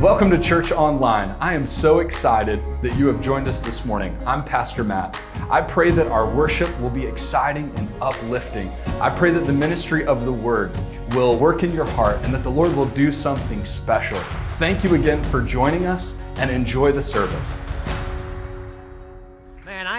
Welcome to Church Online. I am so excited that you have joined us this morning. I'm Pastor Matt. I pray that our worship will be exciting and uplifting. I pray that the ministry of the Word will work in your heart and that the Lord will do something special. Thank you again for joining us and enjoy the service.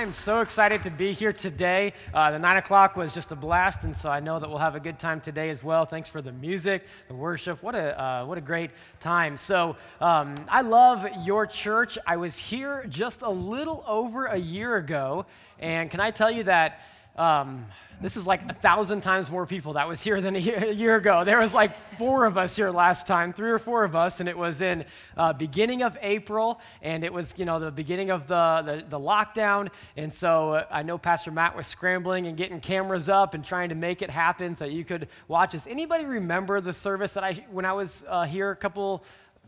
I am so excited to be here today. Uh, the nine o'clock was just a blast, and so I know that we'll have a good time today as well. Thanks for the music, the worship. What a uh, what a great time. So um, I love your church. I was here just a little over a year ago, and can I tell you that? Um, this is like a thousand times more people that was here than a year, a year, ago. There was like four of us here last time, three or four of us, and it was in uh, beginning of April, and it was you know the beginning of the, the, the lockdown, and so uh, I know Pastor Matt was scrambling and getting cameras up and trying to make it happen so you could watch us. Anybody remember the service that I when I was uh, here a couple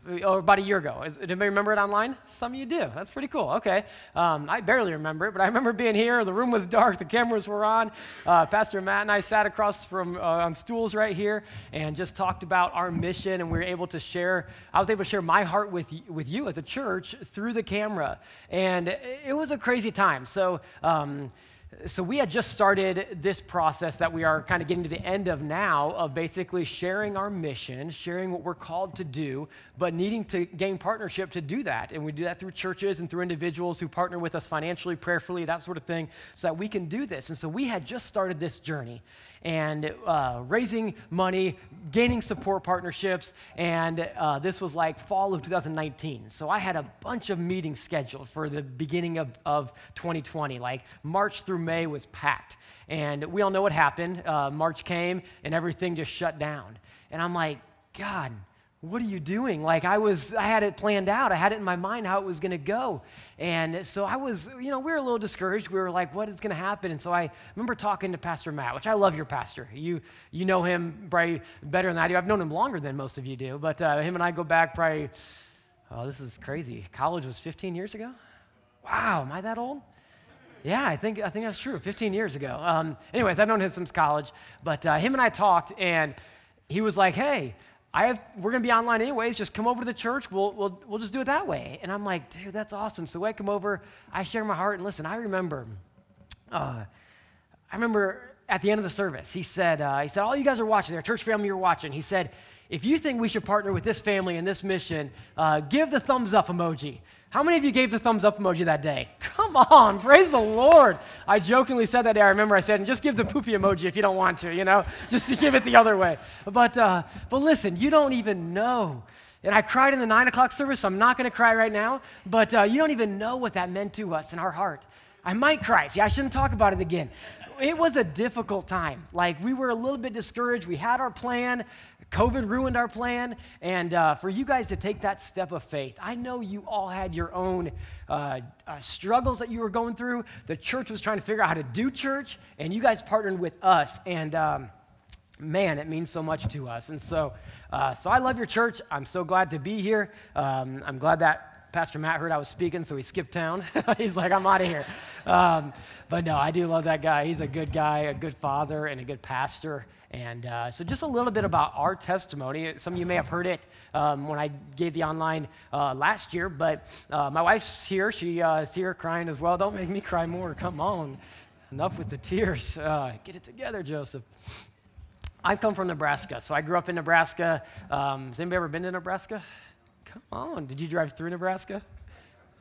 about a year ago. Is, anybody remember it online? Some of you do. That's pretty cool. Okay. Um, I barely remember it, but I remember being here. The room was dark. The cameras were on. Uh, Pastor Matt and I sat across from uh, on stools right here and just talked about our mission, and we were able to share. I was able to share my heart with with you as a church through the camera, and it was a crazy time. So. Um, so we had just started this process that we are kind of getting to the end of now of basically sharing our mission, sharing what we're called to do, but needing to gain partnership to do that. And we do that through churches and through individuals who partner with us financially, prayerfully, that sort of thing, so that we can do this. And so we had just started this journey and uh, raising money, gaining support partnerships, and uh, this was like fall of 2019. So I had a bunch of meetings scheduled for the beginning of, of 2020. Like March through May was packed. And we all know what happened. Uh, March came and everything just shut down. And I'm like, God, what are you doing? Like I was, I had it planned out. I had it in my mind how it was going to go. And so I was, you know, we were a little discouraged. We were like, what is going to happen? And so I remember talking to Pastor Matt, which I love your pastor. You, you know him probably better than I do. I've known him longer than most of you do, but uh, him and I go back probably, oh, this is crazy. College was 15 years ago? Wow, am I that old? Yeah, I think, I think that's true. 15 years ago. Um, anyways, I've known him since college, but uh, him and I talked, and he was like, hey, I have, we're going to be online anyways. Just come over to the church. We'll, we'll, we'll just do it that way. And I'm like, dude, that's awesome. So I come over, I share my heart, and listen, I remember, uh, I remember at the end of the service, he said, uh, he said, all you guys are watching, our church family, you're watching. He said, if you think we should partner with this family and this mission, uh, give the thumbs up emoji. How many of you gave the thumbs up emoji that day? Come on, praise the Lord. I jokingly said that day. I remember I said, and just give the poopy emoji if you don't want to, you know, just to give it the other way. But, uh, but listen, you don't even know. And I cried in the nine o'clock service, so I'm not going to cry right now. But uh, you don't even know what that meant to us in our heart. I might cry. See, I shouldn't talk about it again. It was a difficult time. Like, we were a little bit discouraged. We had our plan. COVID ruined our plan. And uh, for you guys to take that step of faith, I know you all had your own uh, uh, struggles that you were going through. The church was trying to figure out how to do church, and you guys partnered with us. And um, man, it means so much to us. And so, uh, so I love your church. I'm so glad to be here. Um, I'm glad that Pastor Matt heard I was speaking, so he skipped town. He's like, I'm out of here. Um, but no, I do love that guy. He's a good guy, a good father, and a good pastor. And uh, so, just a little bit about our testimony. Some of you may have heard it um, when I gave the online uh, last year, but uh, my wife's here. She uh, is here crying as well. Don't make me cry more. Come on. Enough with the tears. Uh, get it together, Joseph. I've come from Nebraska. So, I grew up in Nebraska. Um, has anybody ever been to Nebraska? Come on. Did you drive through Nebraska?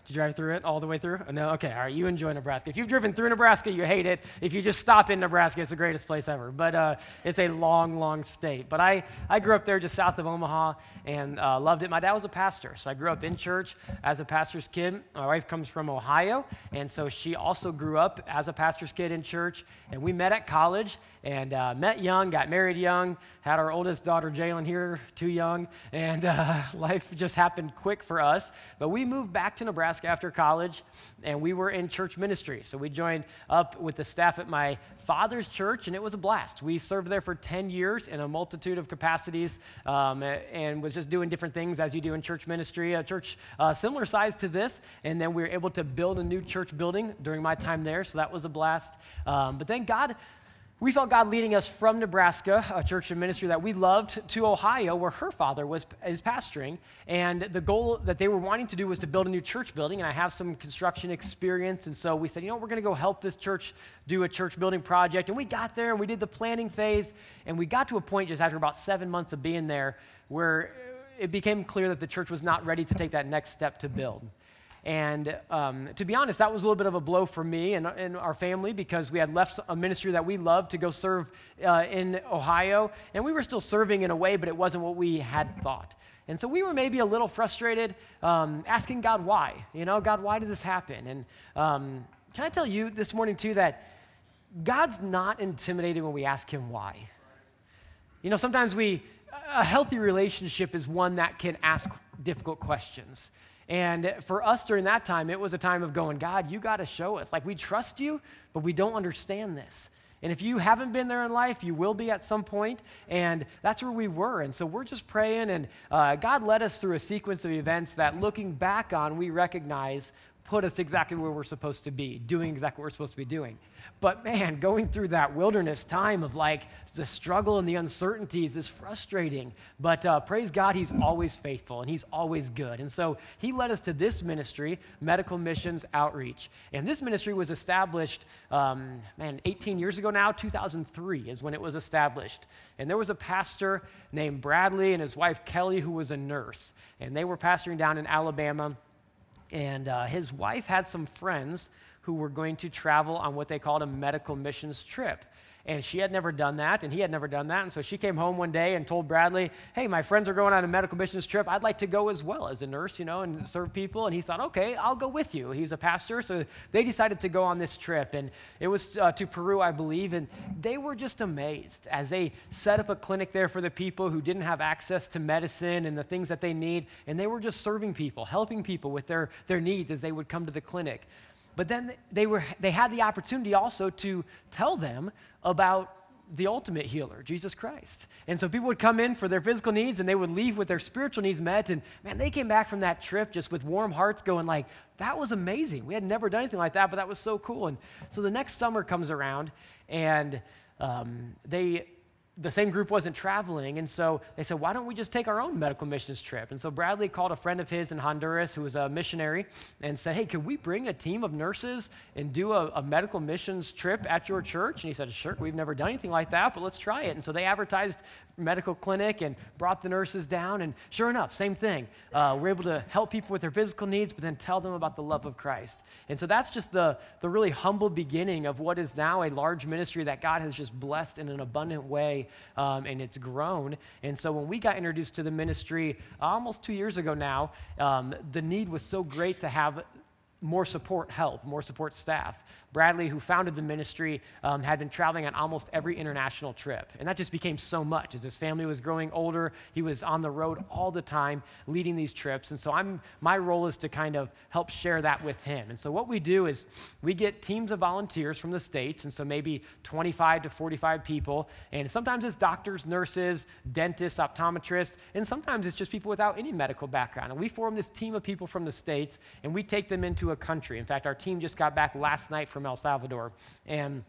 Did you drive through it all the way through? No? Okay, all right. You enjoy Nebraska. If you've driven through Nebraska, you hate it. If you just stop in Nebraska, it's the greatest place ever. But uh, it's a long, long state. But I, I grew up there just south of Omaha and uh, loved it. My dad was a pastor, so I grew up in church as a pastor's kid. My wife comes from Ohio, and so she also grew up as a pastor's kid in church. And we met at college and uh, met young, got married young, had our oldest daughter, Jalen, here too young, and uh, life just happened quick for us. But we moved back to Nebraska after college, and we were in church ministry. So we joined up with the staff at my father's church, and it was a blast. We served there for 10 years in a multitude of capacities um, and was just doing different things as you do in church ministry. A church uh, similar size to this, and then we were able to build a new church building during my time there, so that was a blast. Um, but then God we felt God leading us from Nebraska, a church and ministry that we loved, to Ohio, where her father was is pastoring. And the goal that they were wanting to do was to build a new church building. And I have some construction experience, and so we said, you know, we're going to go help this church do a church building project. And we got there and we did the planning phase, and we got to a point just after about seven months of being there where it became clear that the church was not ready to take that next step to build. And um, to be honest, that was a little bit of a blow for me and, and our family because we had left a ministry that we loved to go serve uh, in Ohio. And we were still serving in a way, but it wasn't what we had thought. And so we were maybe a little frustrated, um, asking God why. You know, God, why did this happen? And um, can I tell you this morning, too, that God's not intimidated when we ask Him why. You know, sometimes we, a healthy relationship is one that can ask difficult questions. And for us during that time, it was a time of going, God, you got to show us. Like, we trust you, but we don't understand this. And if you haven't been there in life, you will be at some point, and that's where we were. And so we're just praying, and uh, God led us through a sequence of events that, looking back on, we recognize put us exactly where we're supposed to be, doing exactly what we're supposed to be doing. But man, going through that wilderness time of like the struggle and the uncertainties is frustrating. But uh, praise God, He's always faithful and He's always good. And so He led us to this ministry, Medical Missions Outreach. And this ministry was established, um, man, 18 years ago now, 2003 is when it was established. And there was a pastor named Bradley and his wife Kelly who was a nurse. And they were pastoring down in Alabama. And uh, his wife had some friends who were going to travel on what they called a medical missions trip. And she had never done that, and he had never done that. And so she came home one day and told Bradley, Hey, my friends are going on a medical missions trip. I'd like to go as well as a nurse, you know, and serve people. And he thought, Okay, I'll go with you. He's a pastor. So they decided to go on this trip. And it was uh, to Peru, I believe. And they were just amazed as they set up a clinic there for the people who didn't have access to medicine and the things that they need. And they were just serving people, helping people with their, their needs as they would come to the clinic. But then they, were, they had the opportunity also to tell them about the ultimate healer, Jesus Christ. And so people would come in for their physical needs and they would leave with their spiritual needs met. And man, they came back from that trip just with warm hearts going like, that was amazing. We had never done anything like that, but that was so cool. And so the next summer comes around and um, they the same group wasn't traveling, and so they said, Why don't we just take our own medical missions trip? And so Bradley called a friend of his in Honduras who was a missionary and said, Hey, could we bring a team of nurses and do a, a, medical missions trip at your church? And he said, Sure, we've never done anything like that, but let's try it. And so they advertised medical clinic and brought the nurses down, and sure enough, same thing. Uh, we're able to help people with their physical needs, but then tell them about the love of Christ. And so that's just the, the really humble beginning of what is now a large ministry that God has just blessed in an abundant way um, and it's grown. And so when we got introduced to the ministry almost two years ago now, um, the need was so great to have more support help, more support staff. Bradley, who founded the ministry, um, had been traveling on almost every international trip. And that just became so much. As his family was growing older, he was on the road all the time leading these trips. And so I'm, my role is to kind of help share that with him. And so what we do is we get teams of volunteers from the States, and so maybe 25 to 45 people. And sometimes it's doctors, nurses, dentists, optometrists, and sometimes it's just people without any medical background. And we form this team of people from the States, and we take them into a country. In fact, our team just got back last night from El Salvador, and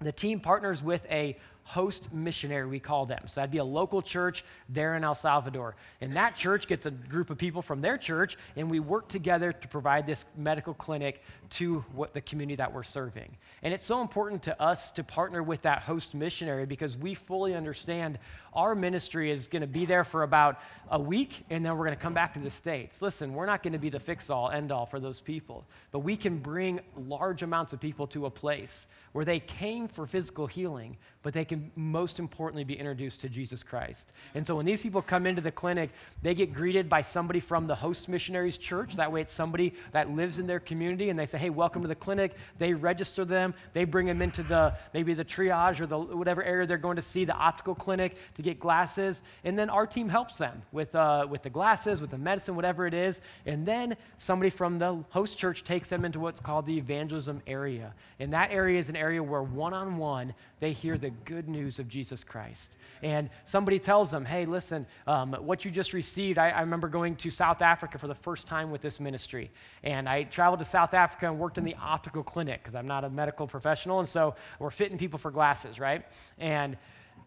the team partners with a host missionary, we call them. So that'd be a local church there in El Salvador. And that church gets a group of people from their church, and we work together to provide this medical clinic to what the community that we're serving. And it's so important to us to partner with that host missionary because we fully understand our ministry is going to be there for about a week, and then we're going to come back to the States. Listen, we're not going to be the fix all, end all for those people, but we can bring large amounts of people to a place where they came for physical healing, but they can most importantly be introduced to Jesus Christ. And so when these people come into the clinic, they get greeted by somebody from the host missionaries church. That way, it's somebody that lives in their community, and they say, Hey, welcome to the clinic. They register them, they bring them into the maybe the triage or the whatever area they're going to see, the optical clinic to get glasses. And then our team helps them with, uh, with the glasses, with the medicine, whatever it is. And then somebody from the host church takes them into what's called the evangelism area. And that area is an area where one on one they hear the good news of Jesus Christ. And somebody tells them, hey, listen, um, what you just received, I, I remember going to South Africa for the first time with this ministry. And I traveled to South Africa and worked in the optical clinic because I'm not a medical professional. And so we're fitting people for glasses, right? And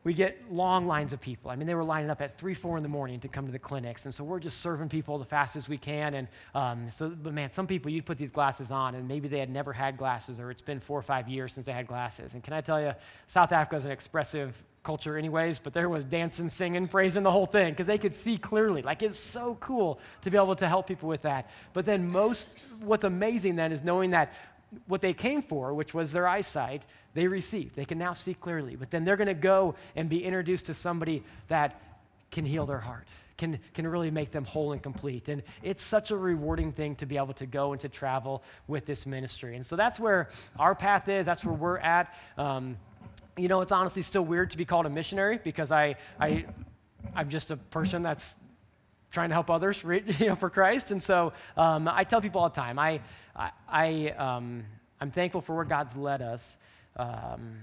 we get long lines of people. I mean, they were lining up at three, four in the morning to come to the clinics, and so we're just serving people the fastest we can. And um, so, but man, some people you'd put these glasses on, and maybe they had never had glasses, or it's been four or five years since they had glasses. And can I tell you, South Africa is an expressive culture, anyways. But there was dancing, singing, praising the whole thing because they could see clearly. Like it's so cool to be able to help people with that. But then most, what's amazing then is knowing that what they came for, which was their eyesight, they received. They can now see clearly. But then they're going to go and be introduced to somebody that can heal their heart, can, can really make them whole and complete. And it's such a rewarding thing to be able to go and to travel with this ministry. And so that's where our path is, that's where we're at. Um, you know, it's honestly still weird to be called a missionary because I, I, I'm just a person that's trying to help others you know, for Christ. And so um, I tell people all the time, I, I, um, I'm thankful for where God's led us. Um,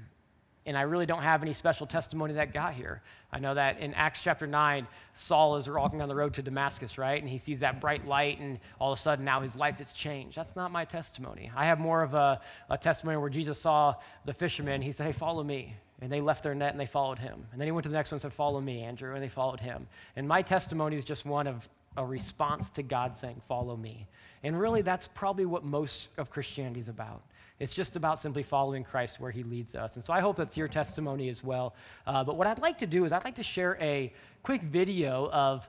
and I really don't have any special testimony that got here. I know that in Acts chapter 9, Saul is walking on the road to Damascus, right? And he sees that bright light, and all of a sudden now his life has changed. That's not my testimony. I have more of a, a testimony where Jesus saw the fisherman. He said, Hey, follow me. And they left their net and they followed him. And then he went to the next one and said, Follow me, Andrew. And they followed him. And my testimony is just one of a response to God saying, Follow me. And really, that's probably what most of Christianity is about. It's just about simply following Christ where he leads us. And so I hope that's your testimony as well. Uh, but what I'd like to do is I'd like to share a quick video of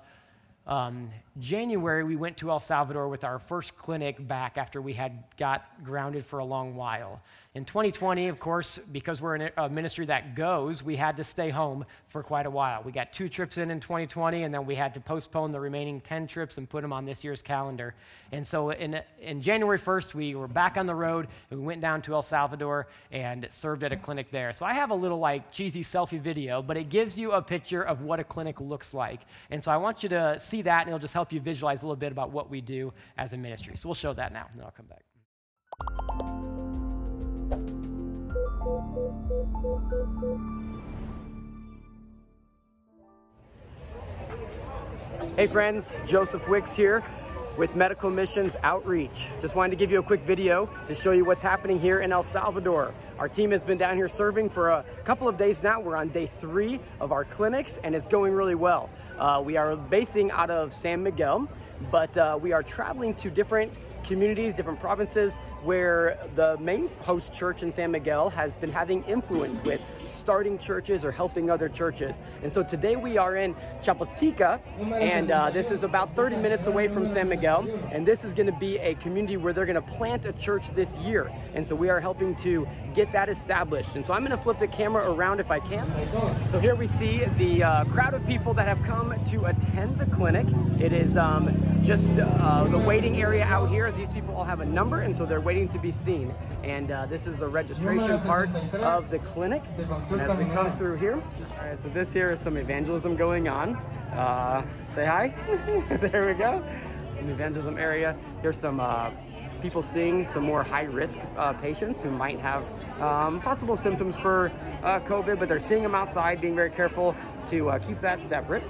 um, January, we went to El Salvador with our first clinic back after we had got grounded for a long while. In 2020, of course, because we're in a ministry that goes, we had to stay home for quite a while. We got two trips in in 2020, and then we had to postpone the remaining 10 trips and put them on this year's calendar. And so in, in January 1st, we were back on the road, and we went down to El Salvador and served at a clinic there. So I have a little like cheesy selfie video, but it gives you a picture of what a clinic looks like. And so I want you to see that, and it'll just help help you visualize a little bit about what we do as a ministry. So we'll show that now, and then I'll come back. Hey friends, Joseph Wicks here with Medical Missions Outreach. Just wanted to give you a quick video to show you what's happening here in El Salvador. Our team has been down here serving for a couple of days now. We're on day three of our clinics and it's going really well. Uh, we are basing out of San Miguel, but uh, we are traveling to different communities, different provinces where the main host church in San Miguel has been having influence with starting churches or helping other churches. And so today we are in Chapotica, and uh, this is about 30 minutes away from San Miguel. And this is going to be a community where they're going to plant a church this year. And so we are helping to get that established. And so I'm going to flip the camera around if I can. So here we see the uh, crowd of people that have come to attend the clinic. It is um, just uh, the waiting area out here. These people all have a number, and so they're waiting to be seen. And uh, this is the registration part of the clinic. And as we come through here, all right, so this here is some evangelism going on. Uh, say hi. there we go. Some evangelism area. Here's some uh, people seeing some more high risk uh, patients who might have um, possible symptoms for uh, COVID, but they're seeing them outside, being very careful to uh, keep that separate.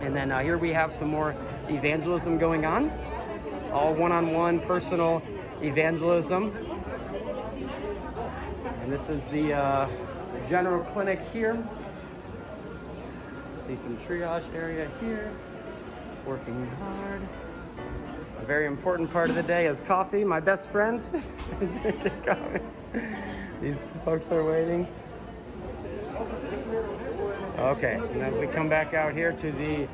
And then uh, here we have some more evangelism going on all one-on-one personal evangelism. And this is the uh, general clinic here. See some triage area here. Working hard. A very important part of the day is coffee. My best friend. is drinking coffee. These folks are waiting. Okay, and as we come back out here to the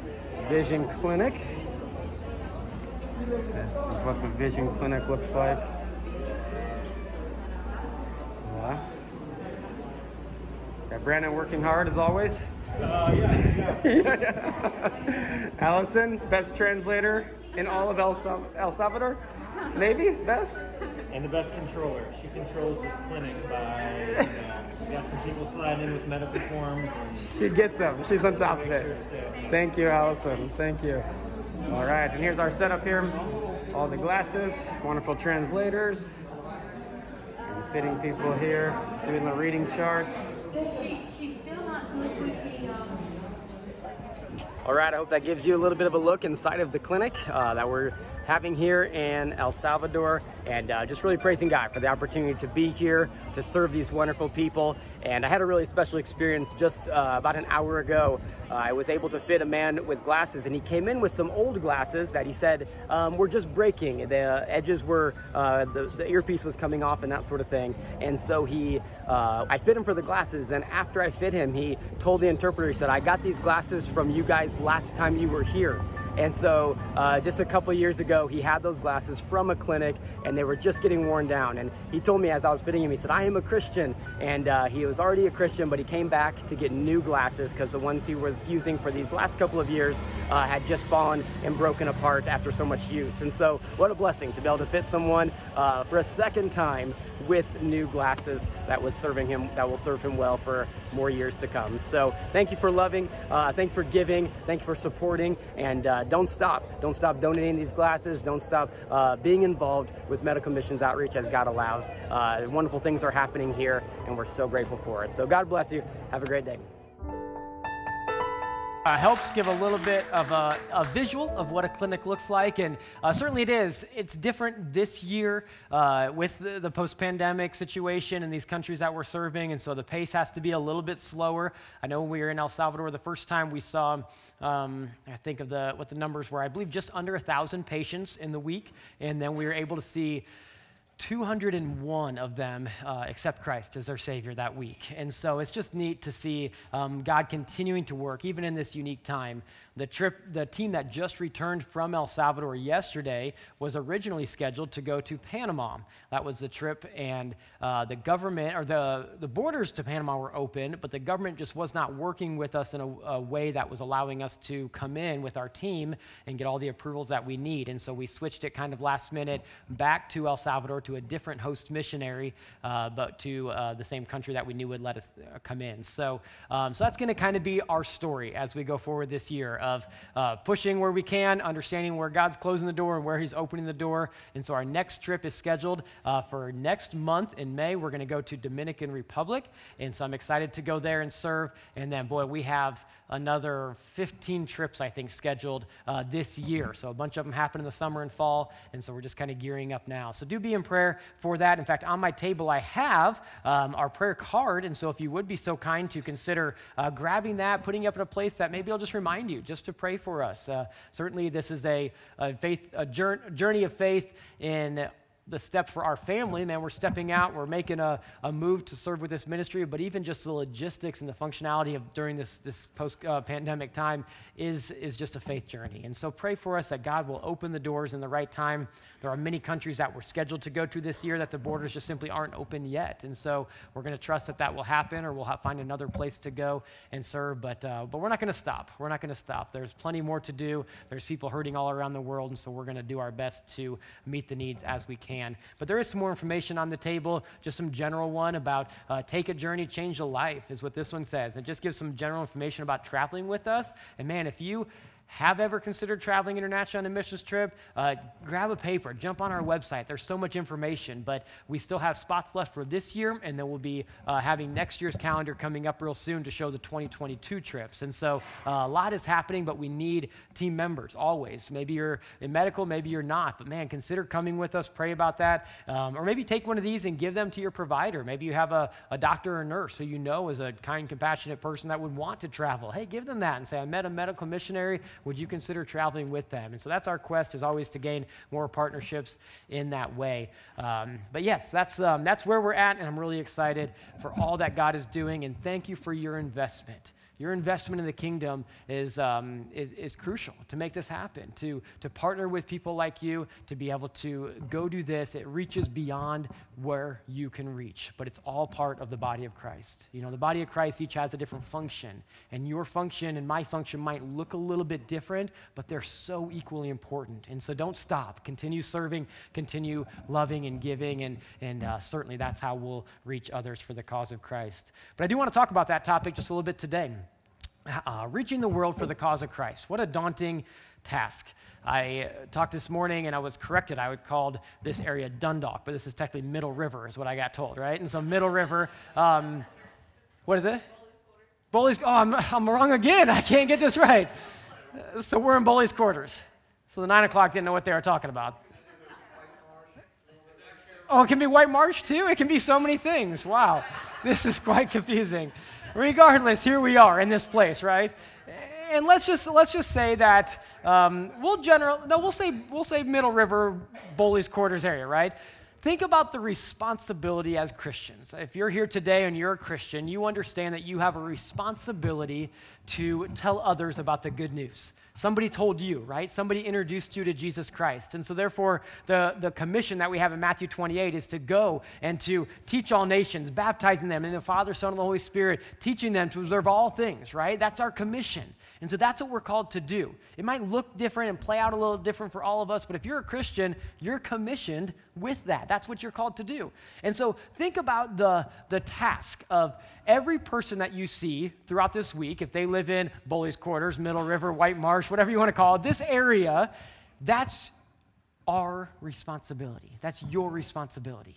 Vision Clinic, this is what the Vision Clinic looks like. Yeah. Got Brandon working hard as always. Uh, yeah, yeah. Allison, best translator in all of El, El Salvador? Maybe best? And the best controller. She controls this clinic by, you know, got some people sliding in with medical forms. and. she gets them. She's on top of it. Sure Thank you, Allison. Thank you. All right, and here's our setup here. All the glasses, wonderful translators, and fitting people here, doing the reading charts. All right, I hope that gives you a little bit of a look inside of the clinic uh, that we're having here in El Salvador, and uh, just really praising God for the opportunity to be here to serve these wonderful people. And I had a really special experience just uh, about an hour ago. Uh, I was able to fit a man with glasses, and he came in with some old glasses that he said um, were just breaking. The edges were, uh, the, the, earpiece was coming off, and that sort of thing. And so he, uh, I fit him for the glasses. Then after I fit him, he told the interpreter, he said, I got these glasses from you guys last time you were here. And so, uh, just a couple years ago, he had those glasses from a clinic and they were just getting worn down. And he told me as I was fitting him, he said, I am a Christian. And uh, he was already a Christian, but he came back to get new glasses because the ones he was using for these last couple of years uh, had just fallen and broken apart after so much use. And so, what a blessing to be able to fit someone uh, for a second time with new glasses that was serving him that will serve him well for more years to come. So thank you for loving, uh, thank you for giving, thank you for supporting, and uh, don't stop. Don't stop donating these glasses. Don't stop uh, being involved with medical missions outreach as God allows. Uh, wonderful things are happening here, and we're so grateful for it. So God bless you. Have a great day. Uh, helps give a little bit of a, a, visual of what a clinic looks like, and uh, certainly it is. It's different this year uh, with the, the post pandemic situation in these countries that we're serving, and so the pace has to be a little bit slower. I know when we were in El Salvador the first time, we saw, um, I think of the, what the numbers were, I believe just under a 1,000 patients in the week, and then we were able to see 201 of them uh, accept Christ as their Savior that week. And so it's just neat to see um, God continuing to work, even in this unique time. The trip, the team that just returned from El Salvador yesterday was originally scheduled to go to Panama. That was the trip, and uh, the government or the, the borders to Panama were open, but the government just was not working with us in a, a way that was allowing us to come in with our team and get all the approvals that we need. And so we switched it kind of last minute back to El Salvador to a different host missionary, uh, but to uh, the same country that we knew would let us uh, come in. So, um, so that's going to kind of be our story as we go forward this year of uh, pushing where we can, understanding where God's closing the door and where He's opening the door. And so our next trip is scheduled uh, for next month in May. We're going to go to Dominican Republic, and so I'm excited to go there and serve. And then, boy, we have another 15 trips, I think, scheduled uh, this year. So a bunch of them happen in the summer and fall, and so we're just kind of gearing up now. So do be in prayer for that. In fact, on my table, I have um, our prayer card, and so if you would be so kind to consider uh, grabbing that, putting it up in a place that maybe I'll just remind you, just to pray for us. Uh, certainly, this is a, a faith, a journey of faith in the step for our family, man, we're stepping out, we're making a, a move to serve with this ministry, but even just the logistics and the functionality of during this, this post uh, pandemic time is, is just a faith journey. And so pray for us that God will open the doors in the right time there are many countries that we're scheduled to go to this year that the borders just simply aren't open yet. And so we're going to trust that that will happen or we'll find another place to go and serve. But, uh, but we're not going to stop. We're not going to stop. There's plenty more to do. There's people hurting all around the world. And so we're going to do our best to meet the needs as we can. But there is some more information on the table, just some general one about uh, take a journey, change a life, is what this one says. It just gives some general information about traveling with us. And man, if you have ever considered traveling international on a missions trip, uh, grab a paper, jump on our website. There's so much information, but we still have spots left for this year, and then we'll be uh, having next year's calendar coming up real soon to show the 2022 trips. And so uh, a lot is happening, but we need team members always. Maybe you're in medical, maybe you're not, but man, consider coming with us, pray about that. Um, or maybe take one of these and give them to your provider. Maybe you have a, a doctor or nurse who you know is a kind, compassionate person that would want to travel. Hey, give them that and say, I met a medical missionary would you consider traveling with them? And so that's our quest is always to gain more partnerships in that way. Um, but yes, that's, um, that's where we're at, and I'm really excited for all that God is doing, and thank you for your investment. Your investment in the kingdom is, um, is, is, crucial to make this happen, to, to partner with people like you, to be able to go do this. It reaches beyond where you can reach, but it's all part of the body of Christ. You know, the body of Christ each has a different function, and your function and my function might look a little bit different, but they're so equally important. And so don't stop. Continue serving, continue loving and giving, and, and uh, certainly that's how we'll reach others for the cause of Christ. But I do want to talk about that topic just a little bit today uh, reaching the world for the cause of Christ. What a daunting task. I talked this morning and I was corrected. I would called this area Dundalk, but this is technically Middle River, is what I got told, right? And so Middle River, um, what is it? Bowleys, oh, I'm, I'm wrong again. I can't get this right. So we're in Bowleys quarters. So the nine o'clock didn't know what they were talking about. Oh, it can be White Marsh too? It can be so many things. Wow. This is quite confusing. Regardless, here we are in this place, right? And let's just let's just say that um, we'll general no we'll say we'll say Middle River Bowleys Quarters area, right? Think about the responsibility as Christians. If you're here today and you're a Christian, you understand that you have a responsibility to tell others about the good news. Somebody told you, right? Somebody introduced you to Jesus Christ. And so, therefore, the, the commission that we have in Matthew 28 is to go and to teach all nations, baptizing them in the Father, Son, and the Holy Spirit, teaching them to observe all things, right? That's our commission. And so that's what we're called to do. It might look different and play out a little different for all of us, but if you're a Christian, you're commissioned with that. That's what you're called to do. And so think about the, the task of every person that you see throughout this week, if they live in Bowleys Quarters, Middle River, White Marsh, whatever you want to call it, this area, that's our responsibility. That's your responsibility.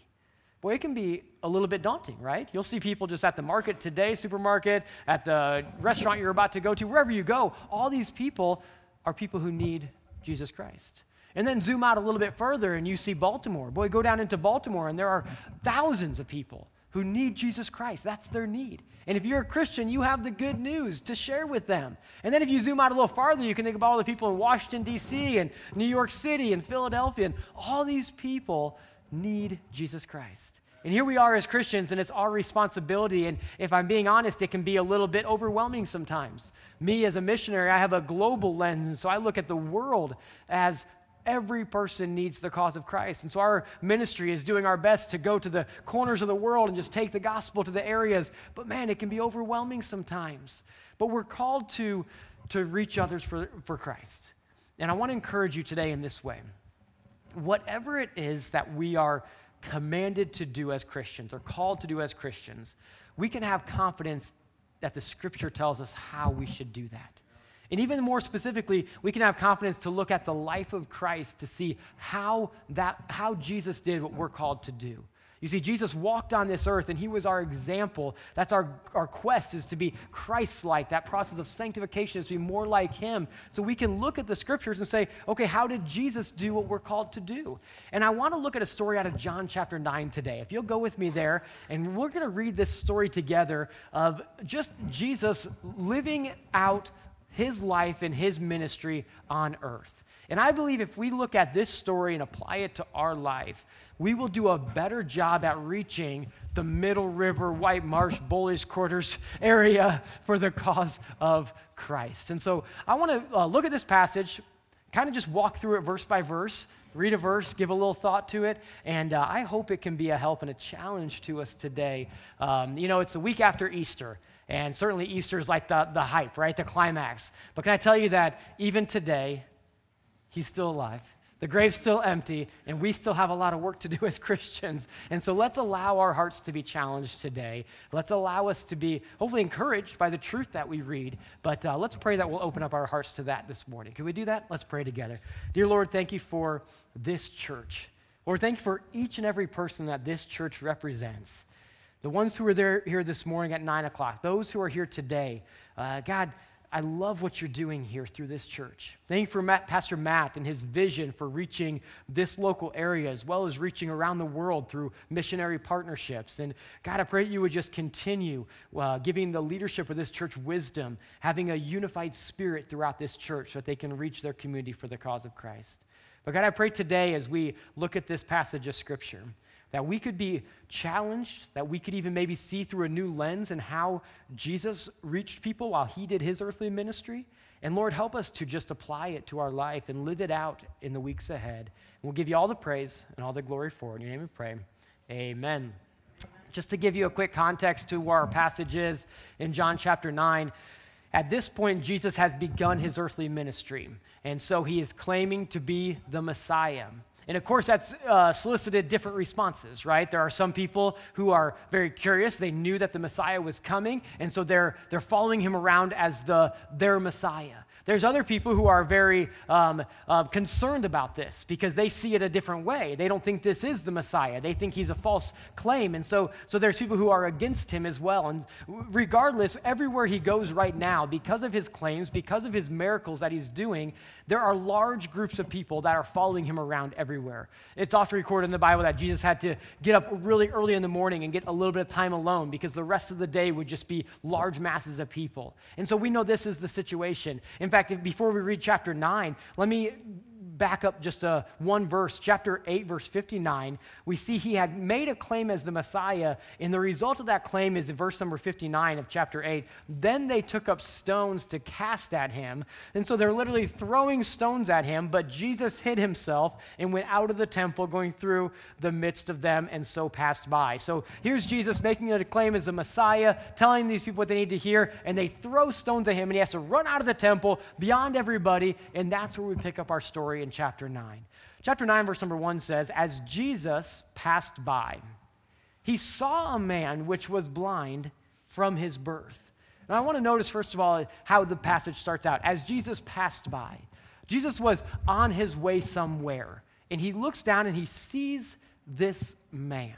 Boy, it can be a little bit daunting, right? You'll see people just at the market today, supermarket, at the restaurant you're about to go to, wherever you go. All these people are people who need Jesus Christ. And then zoom out a little bit further and you see Baltimore. Boy, go down into Baltimore and there are thousands of people who need Jesus Christ. That's their need. And if you're a Christian, you have the good news to share with them. And then if you zoom out a little farther, you can think about all the people in Washington, D.C., and New York City, and Philadelphia. And all these people need Jesus Christ. And here we are as Christians, and it's our responsibility. And if I'm being honest, it can be a little bit overwhelming sometimes. Me, as a missionary, I have a global lens, so I look at the world as every person needs the cause of Christ. And so our ministry is doing our best to go to the corners of the world and just take the gospel to the areas. But man, it can be overwhelming sometimes. But we're called to, to reach others for, for Christ. And I want to encourage you today in this way whatever it is that we are commanded to do as Christians or called to do as Christians, we can have confidence that the scripture tells us how we should do that. And even more specifically, we can have confidence to look at the life of Christ to see how that how Jesus did what we're called to do. You see, Jesus walked on this earth and he was our example. That's our, our quest is to be Christ like. That process of sanctification is to be more like him. So we can look at the scriptures and say, okay, how did Jesus do what we're called to do? And I want to look at a story out of John chapter 9 today. If you'll go with me there, and we're going to read this story together of just Jesus living out his life and his ministry on earth. And I believe if we look at this story and apply it to our life, we will do a better job at reaching the Middle River, White Marsh, Bowleys Quarters area for the cause of Christ. And so I want to uh, look at this passage, kind of just walk through it verse by verse, read a verse, give a little thought to it, and uh, I hope it can be a help and a challenge to us today. Um, you know, it's the week after Easter. And certainly Easter is like the, the hype, right? The climax. But can I tell you that even today, he's still alive. The grave's still empty, and we still have a lot of work to do as Christians. And so let's allow our hearts to be challenged today. Let's allow us to be hopefully encouraged by the truth that we read. But uh, let's pray that we'll open up our hearts to that this morning. Can we do that? Let's pray together. Dear Lord, thank you for this church. Lord, thank you for each and every person that this church represents. The ones who are there here this morning at 9 o'clock, those who are here today. Uh, God, I love what you're doing here through this church. Thank you for Matt, Pastor Matt and his vision for reaching this local area as well as reaching around the world through missionary partnerships. And God, I pray you would just continue uh, giving the leadership of this church wisdom, having a unified spirit throughout this church so that they can reach their community for the cause of Christ. But God, I pray today as we look at this passage of Scripture that we could be challenged, that we could even maybe see through a new lens and how Jesus reached people while he did his earthly ministry. And Lord, help us to just apply it to our life and live it out in the weeks ahead. And we'll give you all the praise and all the glory for it. In your name we pray. Amen. Just to give you a quick context to where our passage is in John chapter 9, at this point, Jesus has begun his earthly ministry. And so he is claiming to be the Messiah. And of course, that's uh, solicited different responses, right? There are some people who are very curious. They knew that the Messiah was coming, and so they're, they're following him around as the, their Messiah. There's other people who are very um, uh, concerned about this because they see it a different way. They don't think this is the Messiah. They think he's a false claim. And so, so there's people who are against him as well. And regardless, everywhere he goes right now, because of his claims, because of his miracles that he's doing, there are large groups of people that are following him around everywhere. It's often recorded in the Bible that Jesus had to get up really early in the morning and get a little bit of time alone because the rest of the day would just be large masses of people. And so we know this is the situation. In fact, before we read chapter 9, let me back up just a, one verse, chapter 8, verse 59, we see he had made a claim as the Messiah, and the result of that claim is in verse number 59 of chapter 8. Then they took up stones to cast at him. And so they're literally throwing stones at him, but Jesus hid himself and went out of the temple, going through the midst of them, and so passed by. So here's Jesus making a claim as the Messiah, telling these people what they need to hear, and they throw stones at him, and he has to run out of the temple beyond everybody, and that's where we pick up our story in chapter 9. Chapter 9, verse number 1 says, As Jesus passed by, he saw a man which was blind from his birth. And I want to notice, first of all, how the passage starts out. As Jesus passed by, Jesus was on his way somewhere, and he looks down and he sees this man.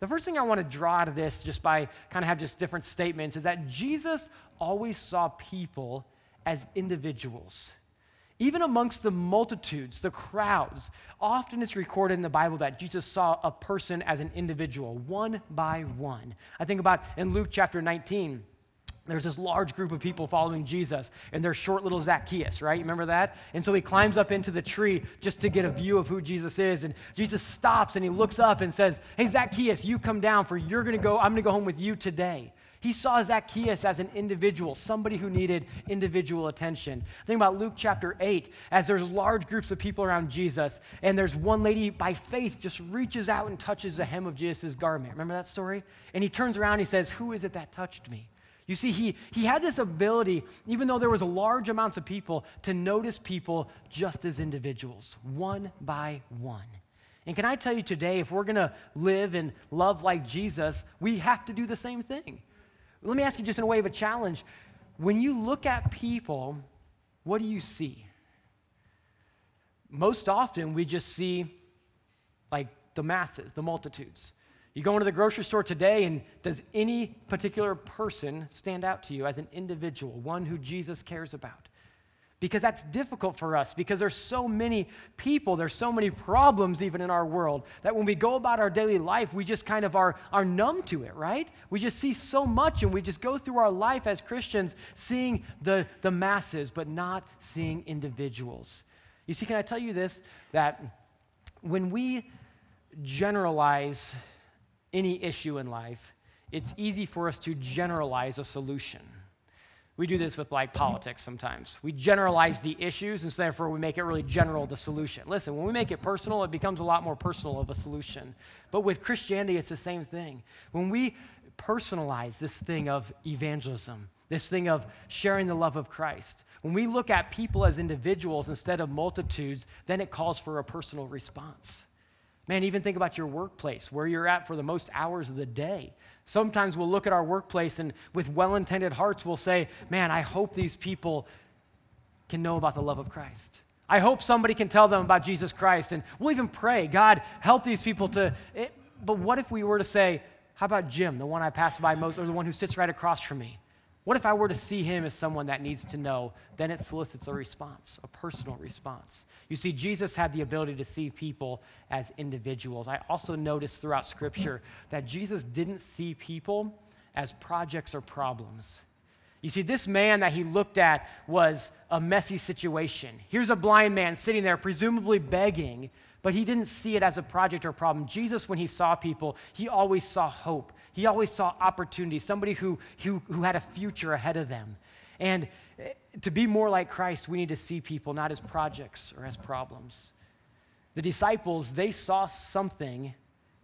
The first thing I want to draw out of this, just by kind of have just different statements, is that Jesus always saw people as individuals. Even amongst the multitudes, the crowds, often it's recorded in the Bible that Jesus saw a person as an individual, one by one. I think about in Luke chapter 19, there's this large group of people following Jesus, and there's short little Zacchaeus, right? You remember that? And so he climbs up into the tree just to get a view of who Jesus is. And Jesus stops and he looks up and says, Hey, Zacchaeus, you come down, for you're going to go, I'm going to go home with you today. He saw Zacchaeus as an individual, somebody who needed individual attention. Think about Luke chapter 8, as there's large groups of people around Jesus, and there's one lady by faith just reaches out and touches the hem of Jesus' garment. Remember that story? And he turns around and he says, Who is it that touched me? You see, he, he had this ability, even though there was large amounts of people, to notice people just as individuals, one by one. And can I tell you today, if we're going to live and love like Jesus, we have to do the same thing. Let me ask you just in a way of a challenge. When you look at people, what do you see? Most often, we just see like the masses, the multitudes. You go into the grocery store today, and does any particular person stand out to you as an individual, one who Jesus cares about? Because that's difficult for us because there's so many people there's so many problems even in our world that when we go about our daily life we just kind of are, are numb to it right? We just see so much and we just go through our life as christians seeing the, the masses but not seeing individuals. You see can i tell you this? That when we generalize any issue in life it's easy for us to generalize a solution we do this with like politics sometimes. We generalize the issues, and so therefore we make it really general the solution. Listen, when we make it personal, it becomes a lot more personal of a solution. But with Christianity, it's the same thing. When we personalize this thing of evangelism, this thing of sharing the love of Christ, when we look at people as individuals instead of multitudes, then it calls for a personal response. Man, even think about your workplace, where you're at for the most hours of the day. Sometimes we'll look at our workplace and with well intended hearts, we'll say, Man, I hope these people can know about the love of Christ. I hope somebody can tell them about Jesus Christ. And we'll even pray, God, help these people to. It, eh, but what if we were to say, How about Jim, the one I pass by most, or the one who sits right across from me? What if I were to see him as someone that needs to know? Then it solicits a response, a personal response. You see, Jesus had the ability to see people as individuals. I also noticed throughout Scripture that Jesus didn't see people as projects or problems. You see, this man that he looked at was a messy situation. Here's a blind man sitting there, presumably begging, but he didn't see it as a project or problem. Jesus, when he saw people, he always saw hope. He always saw opportunity, somebody who, who, who had a future ahead of them. And eh, to be more like Christ, we need to see people not as projects or as problems. The disciples, they saw something,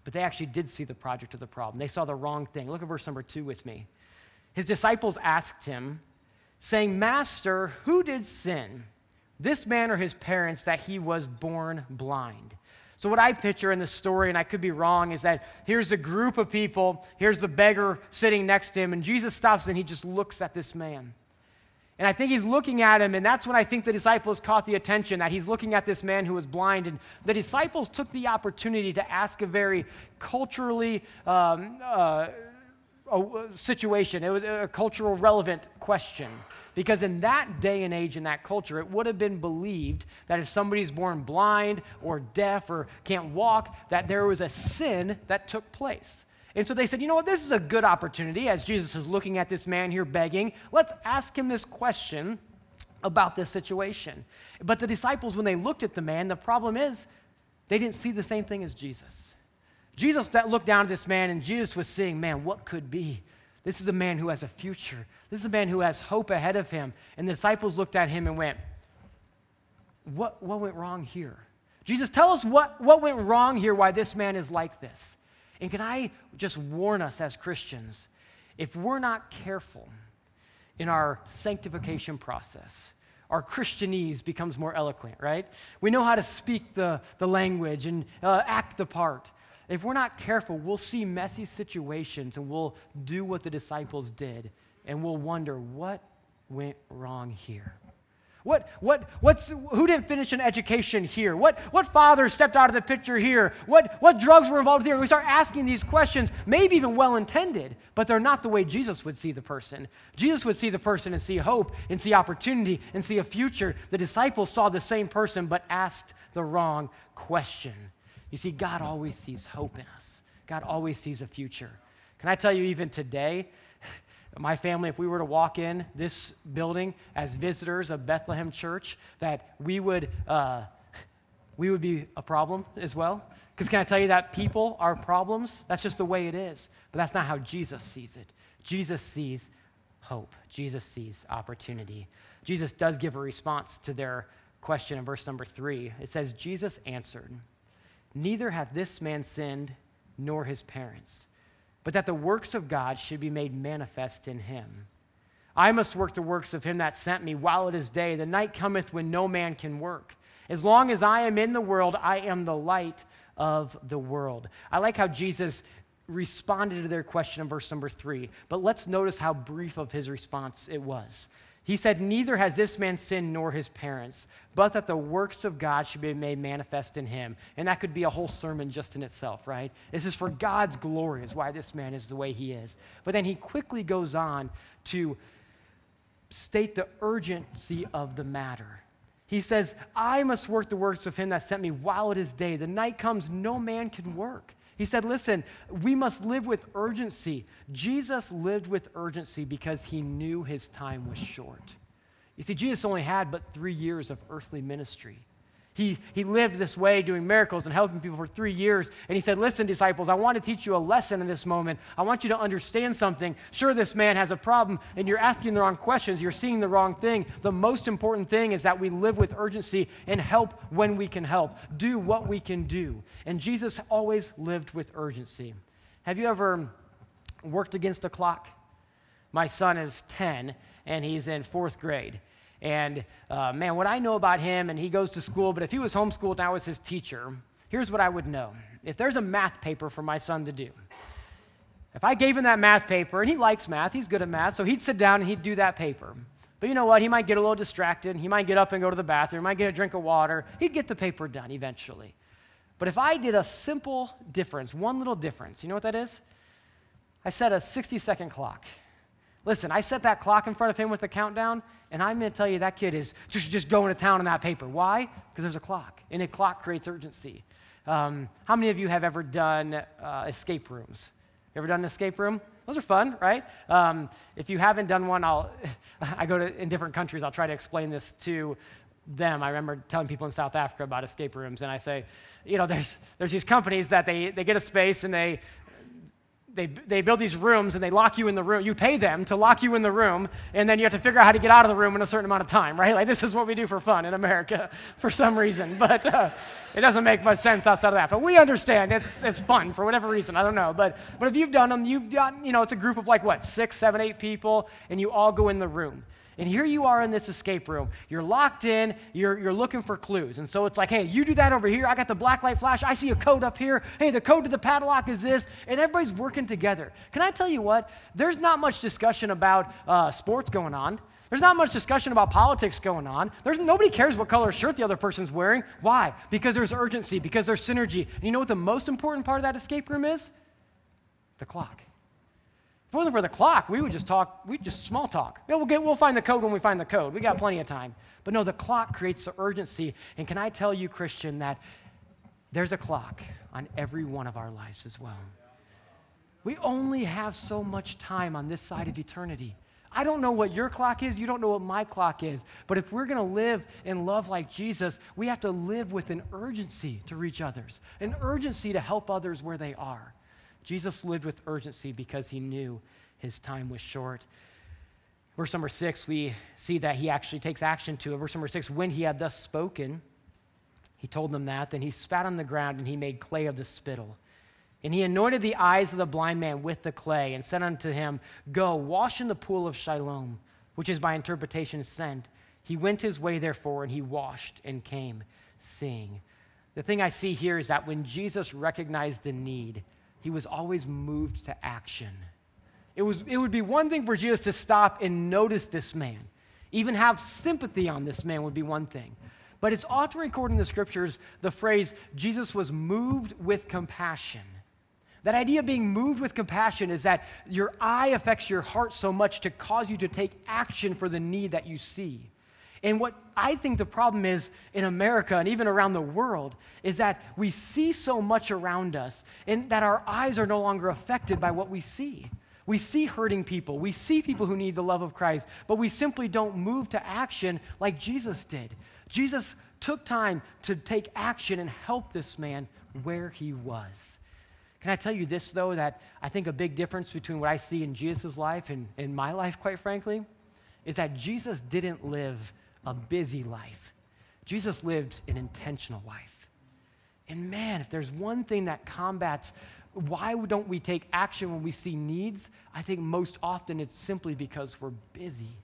but they actually did see the project of the problem. They saw the wrong thing. Look at verse number two with me. His disciples asked him, saying, Master, who did sin, this man or his parents, that he was born blind? So, what I picture in the story, and I could be wrong, is that here's a group of people, here's the beggar sitting next to him, and Jesus stops and he just looks at this man. And I think he's looking at him, and that's when I think the disciples caught the attention that he's looking at this man who was blind. And the disciples took the opportunity to ask a very culturally um, uh, situation. It was a cultural relevant question. Because in that day and age, in that culture, it would have been believed that if somebody's born blind or deaf or can't walk, that there was a sin that took place. And so they said, you know what, this is a good opportunity as Jesus is looking at this man here begging. Let's ask him this question about this situation. But the disciples, when they looked at the man, the problem is they didn't see the same thing as Jesus. Jesus looked down at this man, and Jesus was seeing, man, what could be? This is a man who has a future. This is a man who has hope ahead of him. And the disciples looked at him and went, What, what went wrong here? Jesus, tell us what, what went wrong here, why this man is like this. And can I just warn us as Christians, if we're not careful in our sanctification process, our Christianese becomes more eloquent, right? We know how to speak the, the language and uh, act the part. If we're not careful, we'll see messy situations and we'll do what the disciples did and we'll wonder what went wrong here. What, what, what's, who didn't finish an education here? What, what father stepped out of the picture here? What, what drugs were involved here? We start asking these questions, maybe even well intended, but they're not the way Jesus would see the person. Jesus would see the person and see hope and see opportunity and see a future. The disciples saw the same person but asked the wrong question. You see, God always sees hope in us, God always sees a future. Can I tell you, even today, my family, if we were to walk in this building as visitors of Bethlehem Church, that we would, uh, we would be a problem as well. Because can I tell you that people are problems? That's just the way it is. But that's not how Jesus sees it. Jesus sees hope, Jesus sees opportunity. Jesus does give a response to their question in verse number three. It says, Jesus answered, Neither hath this man sinned nor his parents but that the works of God should be made manifest in him. I must work the works of him that sent me while it is day. The night cometh when no man can work. As long as I am in the world, I am the light of the world. I like how Jesus responded to their question in verse number three, but let's notice how brief of his response it was. He said, Neither has this man sinned nor his parents, but that the works of God should be made manifest in him. And that could be a whole sermon just in itself, right? This is for God's glory, is why this man is the way he is. But then he quickly goes on to state the urgency of the matter. He says, I must work the works of him that sent me while it is day. The night comes, no man can work. He said, Listen, we must live with urgency. Jesus lived with urgency because he knew his time was short. You see, Jesus only had but three years of earthly ministry. He, he lived this way, doing miracles and helping people for three years. And he said, Listen, disciples, I want to teach you a lesson in this moment. I want you to understand something. Sure, this man has a problem, and you're asking the wrong questions. You're seeing the wrong thing. The most important thing is that we live with urgency and help when we can help, do what we can do. And Jesus always lived with urgency. Have you ever worked against a clock? My son is 10, and he's in fourth grade. And uh, man, what I know about him, and he goes to school, but if he was homeschooled and I was his teacher, here's what I would know. If there's a math paper for my son to do, if I gave him that math paper, and he likes math, he's good at math, so he'd sit down and he'd do that paper. But you know what? He might get a little distracted. He might get up and go to the bathroom. He might get a drink of water. He'd get the paper done eventually. But if I did a simple difference, one little difference, you know what that is? I set a 60 second clock. Listen, I set that clock in front of him with the countdown, and I'm going to tell you that kid is just, just going to town on that paper. Why? Because there's a clock, and a clock creates urgency. Um, how many of you have ever done uh, escape rooms? You Ever done an escape room? Those are fun, right? Um, if you haven't done one, I'll, I go to in different countries. I'll try to explain this to them. I remember telling people in South Africa about escape rooms, and I say, you know, there's, there's these companies that they, they get a space and they they, they build these rooms and they lock you in the room. You pay them to lock you in the room, and then you have to figure out how to get out of the room in a certain amount of time, right? Like, this is what we do for fun in America for some reason. But uh, it doesn't make much sense outside of that. But we understand it's, it's fun for whatever reason. I don't know. But, but if you've done them, you've got, you know, it's a group of like what, six, seven, eight people, and you all go in the room. And here you are in this escape room. You're locked in, you're, you're looking for clues. And so it's like, hey, you do that over here. I got the black light flash. I see a code up here. Hey, the code to the padlock is this. And everybody's working together. Can I tell you what? There's not much discussion about uh, sports going on. There's not much discussion about politics going on. There's, nobody cares what color shirt the other person's wearing. Why? Because there's urgency, because there's synergy. And you know what the most important part of that escape room is? The clock. If it wasn't for the clock, we would just talk, we'd just small talk. Yeah, we'll, get, we'll find the code when we find the code. We got plenty of time. But no, the clock creates the urgency. And can I tell you, Christian, that there's a clock on every one of our lives as well. We only have so much time on this side of eternity. I don't know what your clock is, you don't know what my clock is. But if we're going to live in love like Jesus, we have to live with an urgency to reach others, an urgency to help others where they are. Jesus lived with urgency because he knew his time was short. Verse number six, we see that he actually takes action to it. Verse number six, when he had thus spoken, he told them that. Then he spat on the ground and he made clay of the spittle. And he anointed the eyes of the blind man with the clay and said unto him, Go, wash in the pool of Siloam, which is by interpretation sent. He went his way, therefore, and he washed and came seeing. The thing I see here is that when Jesus recognized the need, he was always moved to action. It, was, it would be one thing for Jesus to stop and notice this man, even have sympathy on this man would be one thing. But it's often recorded in the scriptures the phrase, Jesus was moved with compassion. That idea of being moved with compassion is that your eye affects your heart so much to cause you to take action for the need that you see. And what I think the problem is in America and even around the world is that we see so much around us and that our eyes are no longer affected by what we see. We see hurting people, we see people who need the love of Christ, but we simply don't move to action like Jesus did. Jesus took time to take action and help this man where he was. Can I tell you this, though, that I think a big difference between what I see in Jesus' life and in my life, quite frankly, is that Jesus didn't live a busy life. Jesus lived an intentional life. And man, if there's one thing that combats why don't we take action when we see needs, I think most often it's simply because we're busy.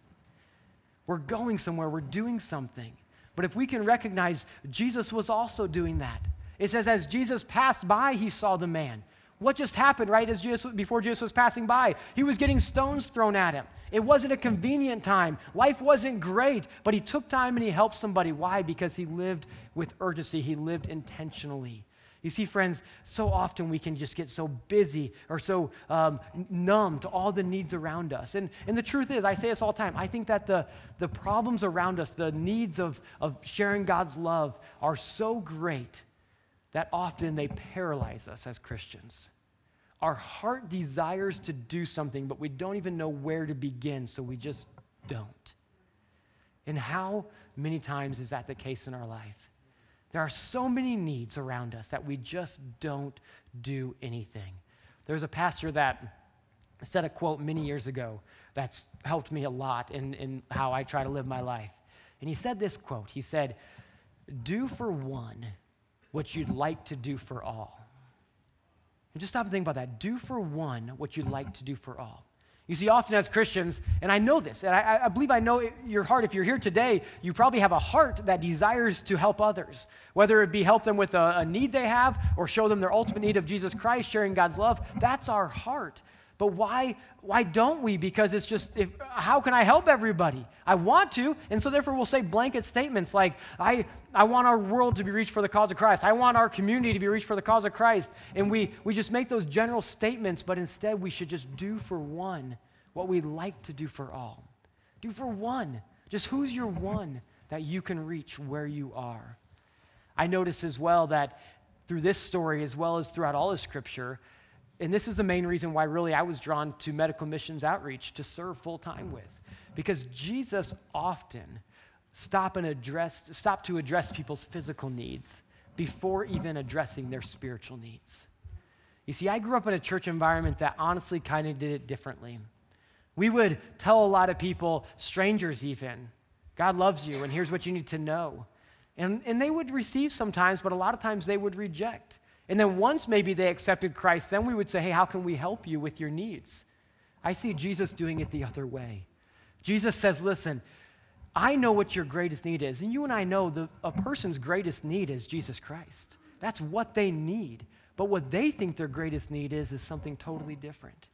We're going somewhere, we're doing something. But if we can recognize Jesus was also doing that, it says, as Jesus passed by, he saw the man. What just happened right as Jesus, before Jesus was passing by? He was getting stones thrown at him. It wasn't a convenient time. Life wasn't great, but he took time and he helped somebody. Why? Because he lived with urgency, he lived intentionally. You see, friends, so often we can just get so busy or so um, numb to all the needs around us. And, and the truth is, I say this all the time, I think that the, the problems around us, the needs of, of sharing God's love, are so great that often they paralyze us as Christians. Our heart desires to do something, but we don't even know where to begin, so we just don't. And how many times is that the case in our life? There are so many needs around us that we just don't do anything. There's a pastor that said a quote many years ago that's helped me a lot in, in how I try to live my life. And he said this quote He said, Do for one what you'd like to do for all. Just stop and think about that. Do for one what you'd like to do for all. You see, often as Christians, and I know this, and I, I, believe I know your heart. If you're here today, you probably have a heart that desires to help others, whether it be help them with a, a need they have or show them their ultimate need of Jesus Christ, sharing God's love. That's our heart. But why, why don't we? Because it's just, if, how can I help everybody? I want to, and so therefore we'll say blanket statements like, I, I want our world to be reached for the cause of Christ. I want our community to be reached for the cause of Christ. And we, we just make those general statements, but instead we should just do for one what we'd like to do for all. Do for one. Just who's your one that you can reach where you are? I notice as well that through this story, as well as throughout all of Scripture, and this is the main reason why really I was drawn to medical missions outreach to serve full time with. Because Jesus often stop and address, stop to address people's physical needs before even addressing their spiritual needs. You see, I grew up in a church environment that honestly kind of did it differently. We would tell a lot of people, strangers even, God loves you and here's what you need to know. And, and they would receive sometimes, but a lot of times they would reject. And then once maybe they accepted Christ, then we would say, hey, how can we help you with your needs? I see Jesus doing it the other way. Jesus says, listen, I know what your greatest need is. And you and I know the, a person's greatest need is Jesus Christ. That's what they need. But what they think their greatest need is, is something totally different.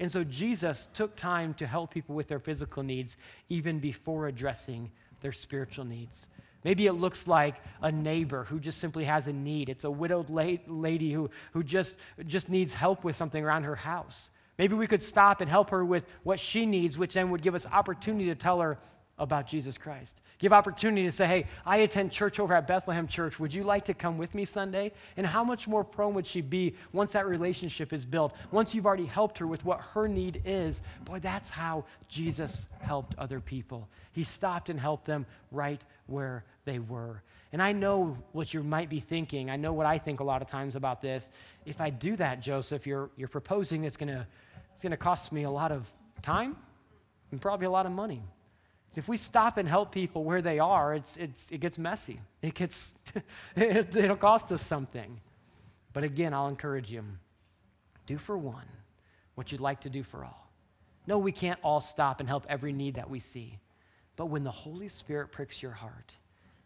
And so Jesus took time to help people with their physical needs even before addressing their spiritual needs. Maybe it looks like a neighbor who just simply has a need. It's a widowed lady who, who just, just needs help with something around her house. Maybe we could stop and help her with what she needs, which then would give us opportunity to tell her about Jesus Christ. Give opportunity to say, hey, I attend church over at Bethlehem Church. Would you like to come with me Sunday? And how much more prone would she be once that relationship is built? Once you've already helped her with what her need is. Boy, that's how Jesus helped other people. He stopped and helped them right where they were. And I know what you might be thinking. I know what I think a lot of times about this. If I do that, Joseph, you're, you're proposing it's going to it's going to cost me a lot of time and probably a lot of money. If we stop and help people where they are, it's, it's, it gets messy. It gets, it, it'll cost us something. But again, I'll encourage you do for one what you'd like to do for all. No, we can't all stop and help every need that we see. But when the Holy Spirit pricks your heart,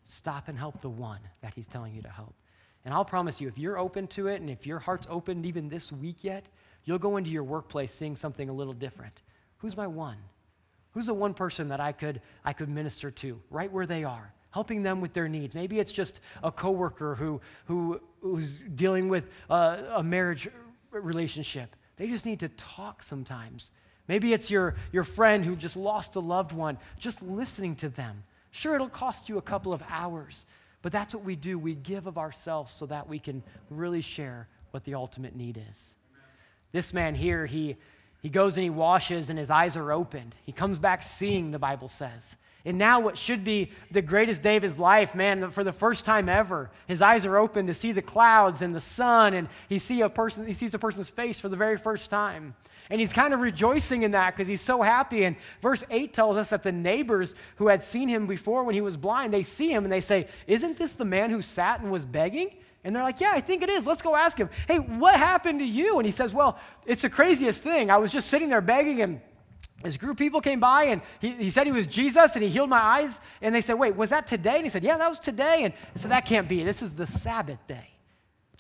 stop and help the one that He's telling you to help. And I'll promise you, if you're open to it and if your heart's opened even this week yet, You'll go into your workplace seeing something a little different. Who's my one? Who's the one person that I could, I could minister to right where they are, helping them with their needs? Maybe it's just a coworker who, who, who's dealing with a, a marriage relationship. They just need to talk sometimes. Maybe it's your, your friend who just lost a loved one, just listening to them. Sure, it'll cost you a couple of hours, but that's what we do. We give of ourselves so that we can really share what the ultimate need is. This man here, he, he goes and he washes, and his eyes are opened. He comes back seeing, the Bible says. And now, what should be the greatest day of his life, man, for the first time ever, his eyes are open to see the clouds and the sun, and he, see a person, he sees a person's face for the very first time. And he's kind of rejoicing in that because he's so happy. And verse 8 tells us that the neighbors who had seen him before when he was blind, they see him and they say, Isn't this the man who sat and was begging? And they're like, Yeah, I think it is. Let's go ask him. Hey, what happened to you? And he says, Well, it's the craziest thing. I was just sitting there begging, and this group of people came by, and he, he said he was Jesus, and he healed my eyes. And they said, Wait, was that today? And he said, Yeah, that was today. And I said, That can't be. This is the Sabbath day.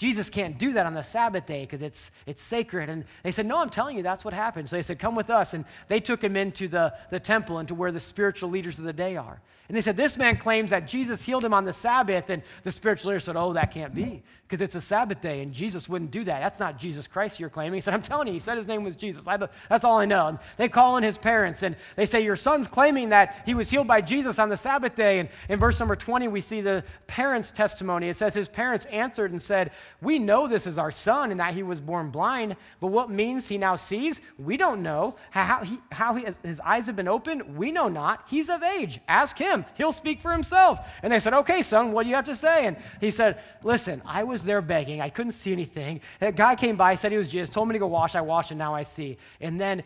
Jesus can't do that on the Sabbath day because it's, it's sacred. And they said, No, I'm telling you, that's what happened. So they said, Come with us. And they took him into the, the temple, into where the spiritual leaders of the day are. And they said, This man claims that Jesus healed him on the Sabbath. And the spiritual leader said, Oh, that can't be because it's a Sabbath day and Jesus wouldn't do that. That's not Jesus Christ you're claiming. He said, I'm telling you, he said his name was Jesus. I, that's all I know. And they call in his parents and they say, Your son's claiming that he was healed by Jesus on the Sabbath day. And in verse number 20, we see the parents' testimony. It says, His parents answered and said, We know this is our son and that he was born blind, but what means he now sees? We don't know. How, he, how he, his eyes have been opened? We know not. He's of age. Ask him. He'll speak for himself. And they said, Okay, son, what do you have to say? And he said, Listen, I was there begging. I couldn't see anything. A guy came by, said he was Jesus, told me to go wash. I washed, and now I see. And then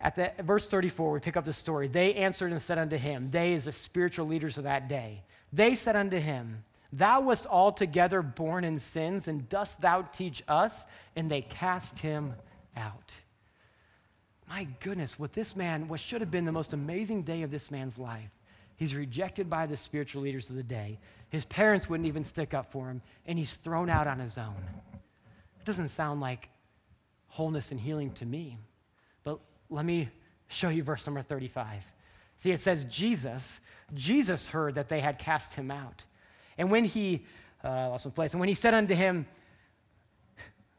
at the verse 34, we pick up the story. They answered and said unto him, They is the spiritual leaders of that day. They said unto him, Thou wast altogether born in sins, and dost thou teach us? And they cast him out. My goodness, what this man, what should have been the most amazing day of this man's life, he's rejected by the spiritual leaders of the day. His parents wouldn't even stick up for him, and he's thrown out on his own. It doesn't sound like wholeness and healing to me. But let me show you verse number 35. See, it says, Jesus, Jesus heard that they had cast him out. And when he, uh, lost my place, and when he said unto him,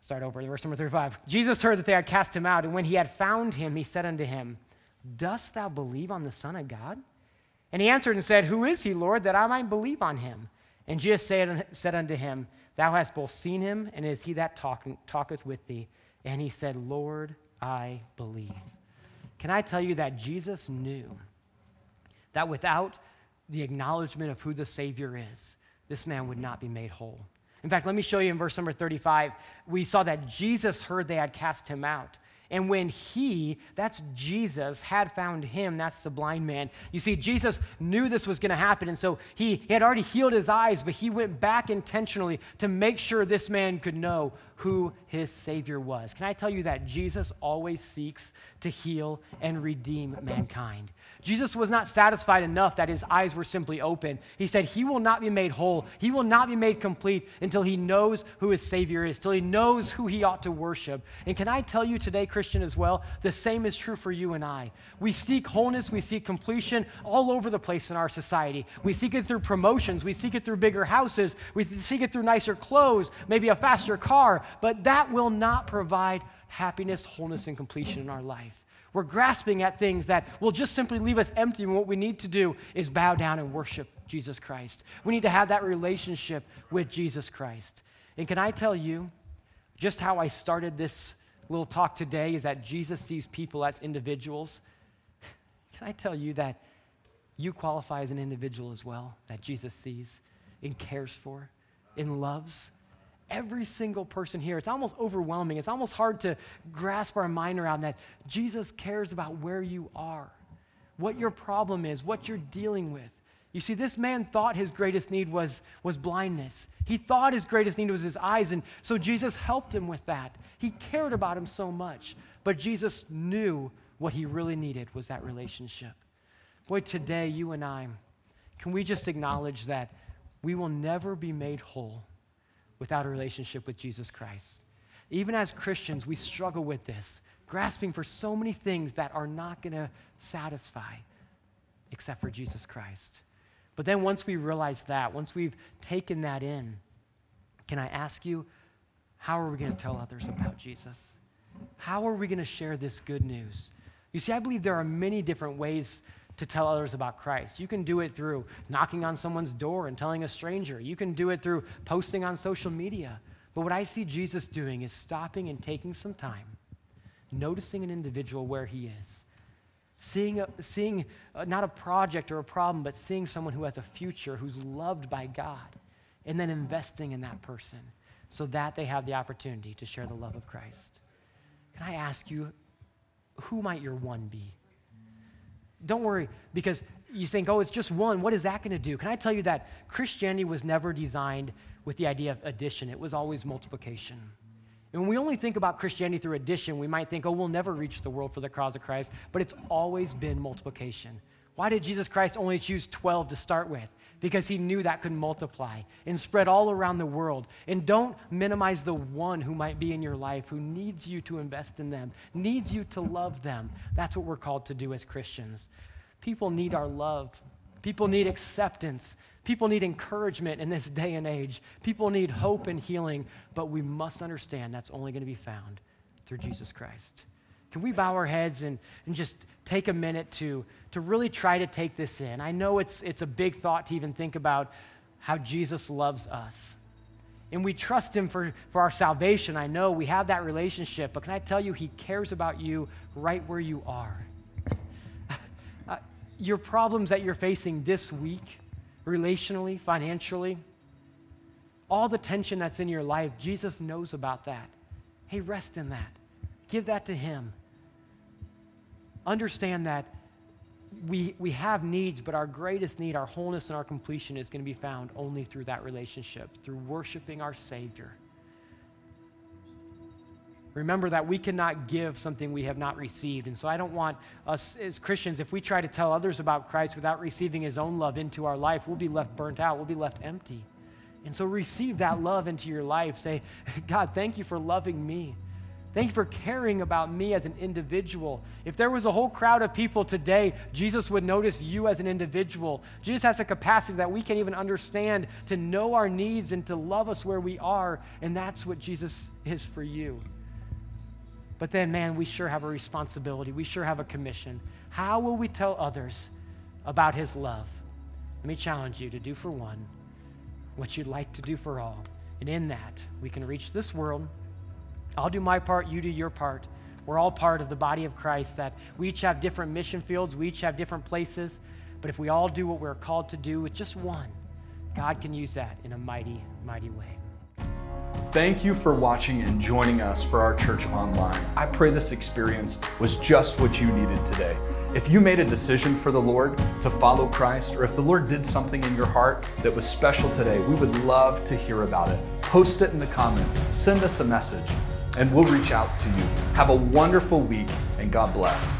start over, verse number 35. Jesus heard that they had cast him out, and when he had found him, he said unto him, Dost thou believe on the Son of God? And he answered and said, Who is he, Lord, that I might believe on him? And Jesus said, unto him, Thou hast both seen him, and is he that talk, talketh with thee. And he said, Lord, I believe. Can I tell you that Jesus knew that without the acknowledgement of who the Savior is, this man would not be made whole? In fact, let me show you in verse number 35. We saw that Jesus heard they had cast him out. And when he, that's Jesus, had found him, that's the blind man. You see, Jesus knew this was going to happen. And so he, he had already healed his eyes, but he went back intentionally to make sure this man could know who his Savior was. Can I tell you that Jesus always seeks to heal and redeem mankind? Jesus was not satisfied enough that his eyes were simply open. He said, He will not be made whole, He will not be made complete until He knows who His Savior is, till He knows who He ought to worship. And can I tell you today, Christian, as well, the same is true for you and I. We seek wholeness, we seek completion all over the place in our society. We seek it through promotions, we seek it through bigger houses, we seek it through nicer clothes, maybe a faster car, but that will not provide happiness, wholeness, and completion in our life. We're grasping at things that will just simply leave us empty, and what we need to do is bow down and worship Jesus Christ. We need to have that relationship with Jesus Christ. And can I tell you, just how I started this little talk today is that Jesus sees people as individuals. Can I tell you that you qualify as an individual as well, that Jesus sees and cares for and loves? Every single person here. It's almost overwhelming. It's almost hard to grasp our mind around that Jesus cares about where you are, what your problem is, what you're dealing with. You see, this man thought his greatest need was, was blindness. He thought his greatest need was his eyes, and so Jesus helped him with that. He cared about him so much, but Jesus knew what he really needed was that relationship. Boy, today, you and I, can we just acknowledge that we will never be made whole without a relationship with Jesus Christ. Even as Christians, we struggle with this, grasping for so many things that are not going to satisfy except for Jesus Christ. But then once we realize that, once we've taken that in, can I ask you, how are we going to tell others about Jesus? How are we going to share this good news? You see, I believe there are many different ways to tell others about Christ. You can do it through knocking on someone's door and telling a stranger. You can do it through posting on social media. But what I see Jesus doing is stopping and taking some time, noticing an individual where he is, seeing, a, seeing a, not a project or a problem, but seeing someone who has a future, who's loved by God, and then investing in that person so that they have the opportunity to share the love of Christ. Can I ask you, who might your one be? Don't worry, because you think, oh, it's just one. What is that going to do? Can I tell you that Christianity was never designed with the idea of addition, it was always multiplication. And when we only think about Christianity through addition, we might think, oh, we'll never reach the world for the cause of Christ, but it's always been multiplication. Why did Jesus Christ only choose 12 to start with? Because he knew that could multiply and spread all around the world. And don't minimize the one who might be in your life who needs you to invest in them, needs you to love them. That's what we're called to do as Christians. People need our love, people need acceptance. People need encouragement in this day and age. People need hope and healing, but we must understand that's only going to be found through Jesus Christ. Can we bow our heads and, and just take a minute to, to really try to take this in. I know it's, it's a big thought to even think about how Jesus loves us. And we trust him for, for our salvation. I know we have that relationship, but can I tell you, he cares about you right where you are. uh, your problems that you're facing this week, relationally, financially, all the tension that's in your life, Jesus knows about that. Hey, rest in that. Give that to him understand that we, we have needs, but our greatest need, our wholeness and our completion is going to be found only through that relationship, through worshiping our Savior. Remember that we cannot give something we have not received. And so I don't want us as Christians, if we try to tell others about Christ without receiving his own love into our life, we'll be left burnt out, we'll be left empty. And so receive that love into your life. Say, God, thank you for loving me. Thank you for caring about me as an individual. If there was a whole crowd of people today, Jesus would notice you as an individual. Jesus has a capacity that we can't even understand to know our needs and to love us where we are, and that's what Jesus is for you. But then, man, we sure have a responsibility. We sure have a commission. How will we tell others about his love? Let me challenge you to do for one what you'd like to do for all. And in that, we can reach this world I'll do my part, you do your part. We're all part of the body of Christ, that we each have different mission fields, we each have different places. But if we all do what we're called to do with just one, God can use that in a mighty, mighty way. Thank you for watching and joining us for our church online. I pray this experience was just what you needed today. If you made a decision for the Lord to follow Christ, or if the Lord did something in your heart that was special today, we would love to hear about it post it in the comments, send us a message, and we'll reach out to you. Have a wonderful week, and God bless.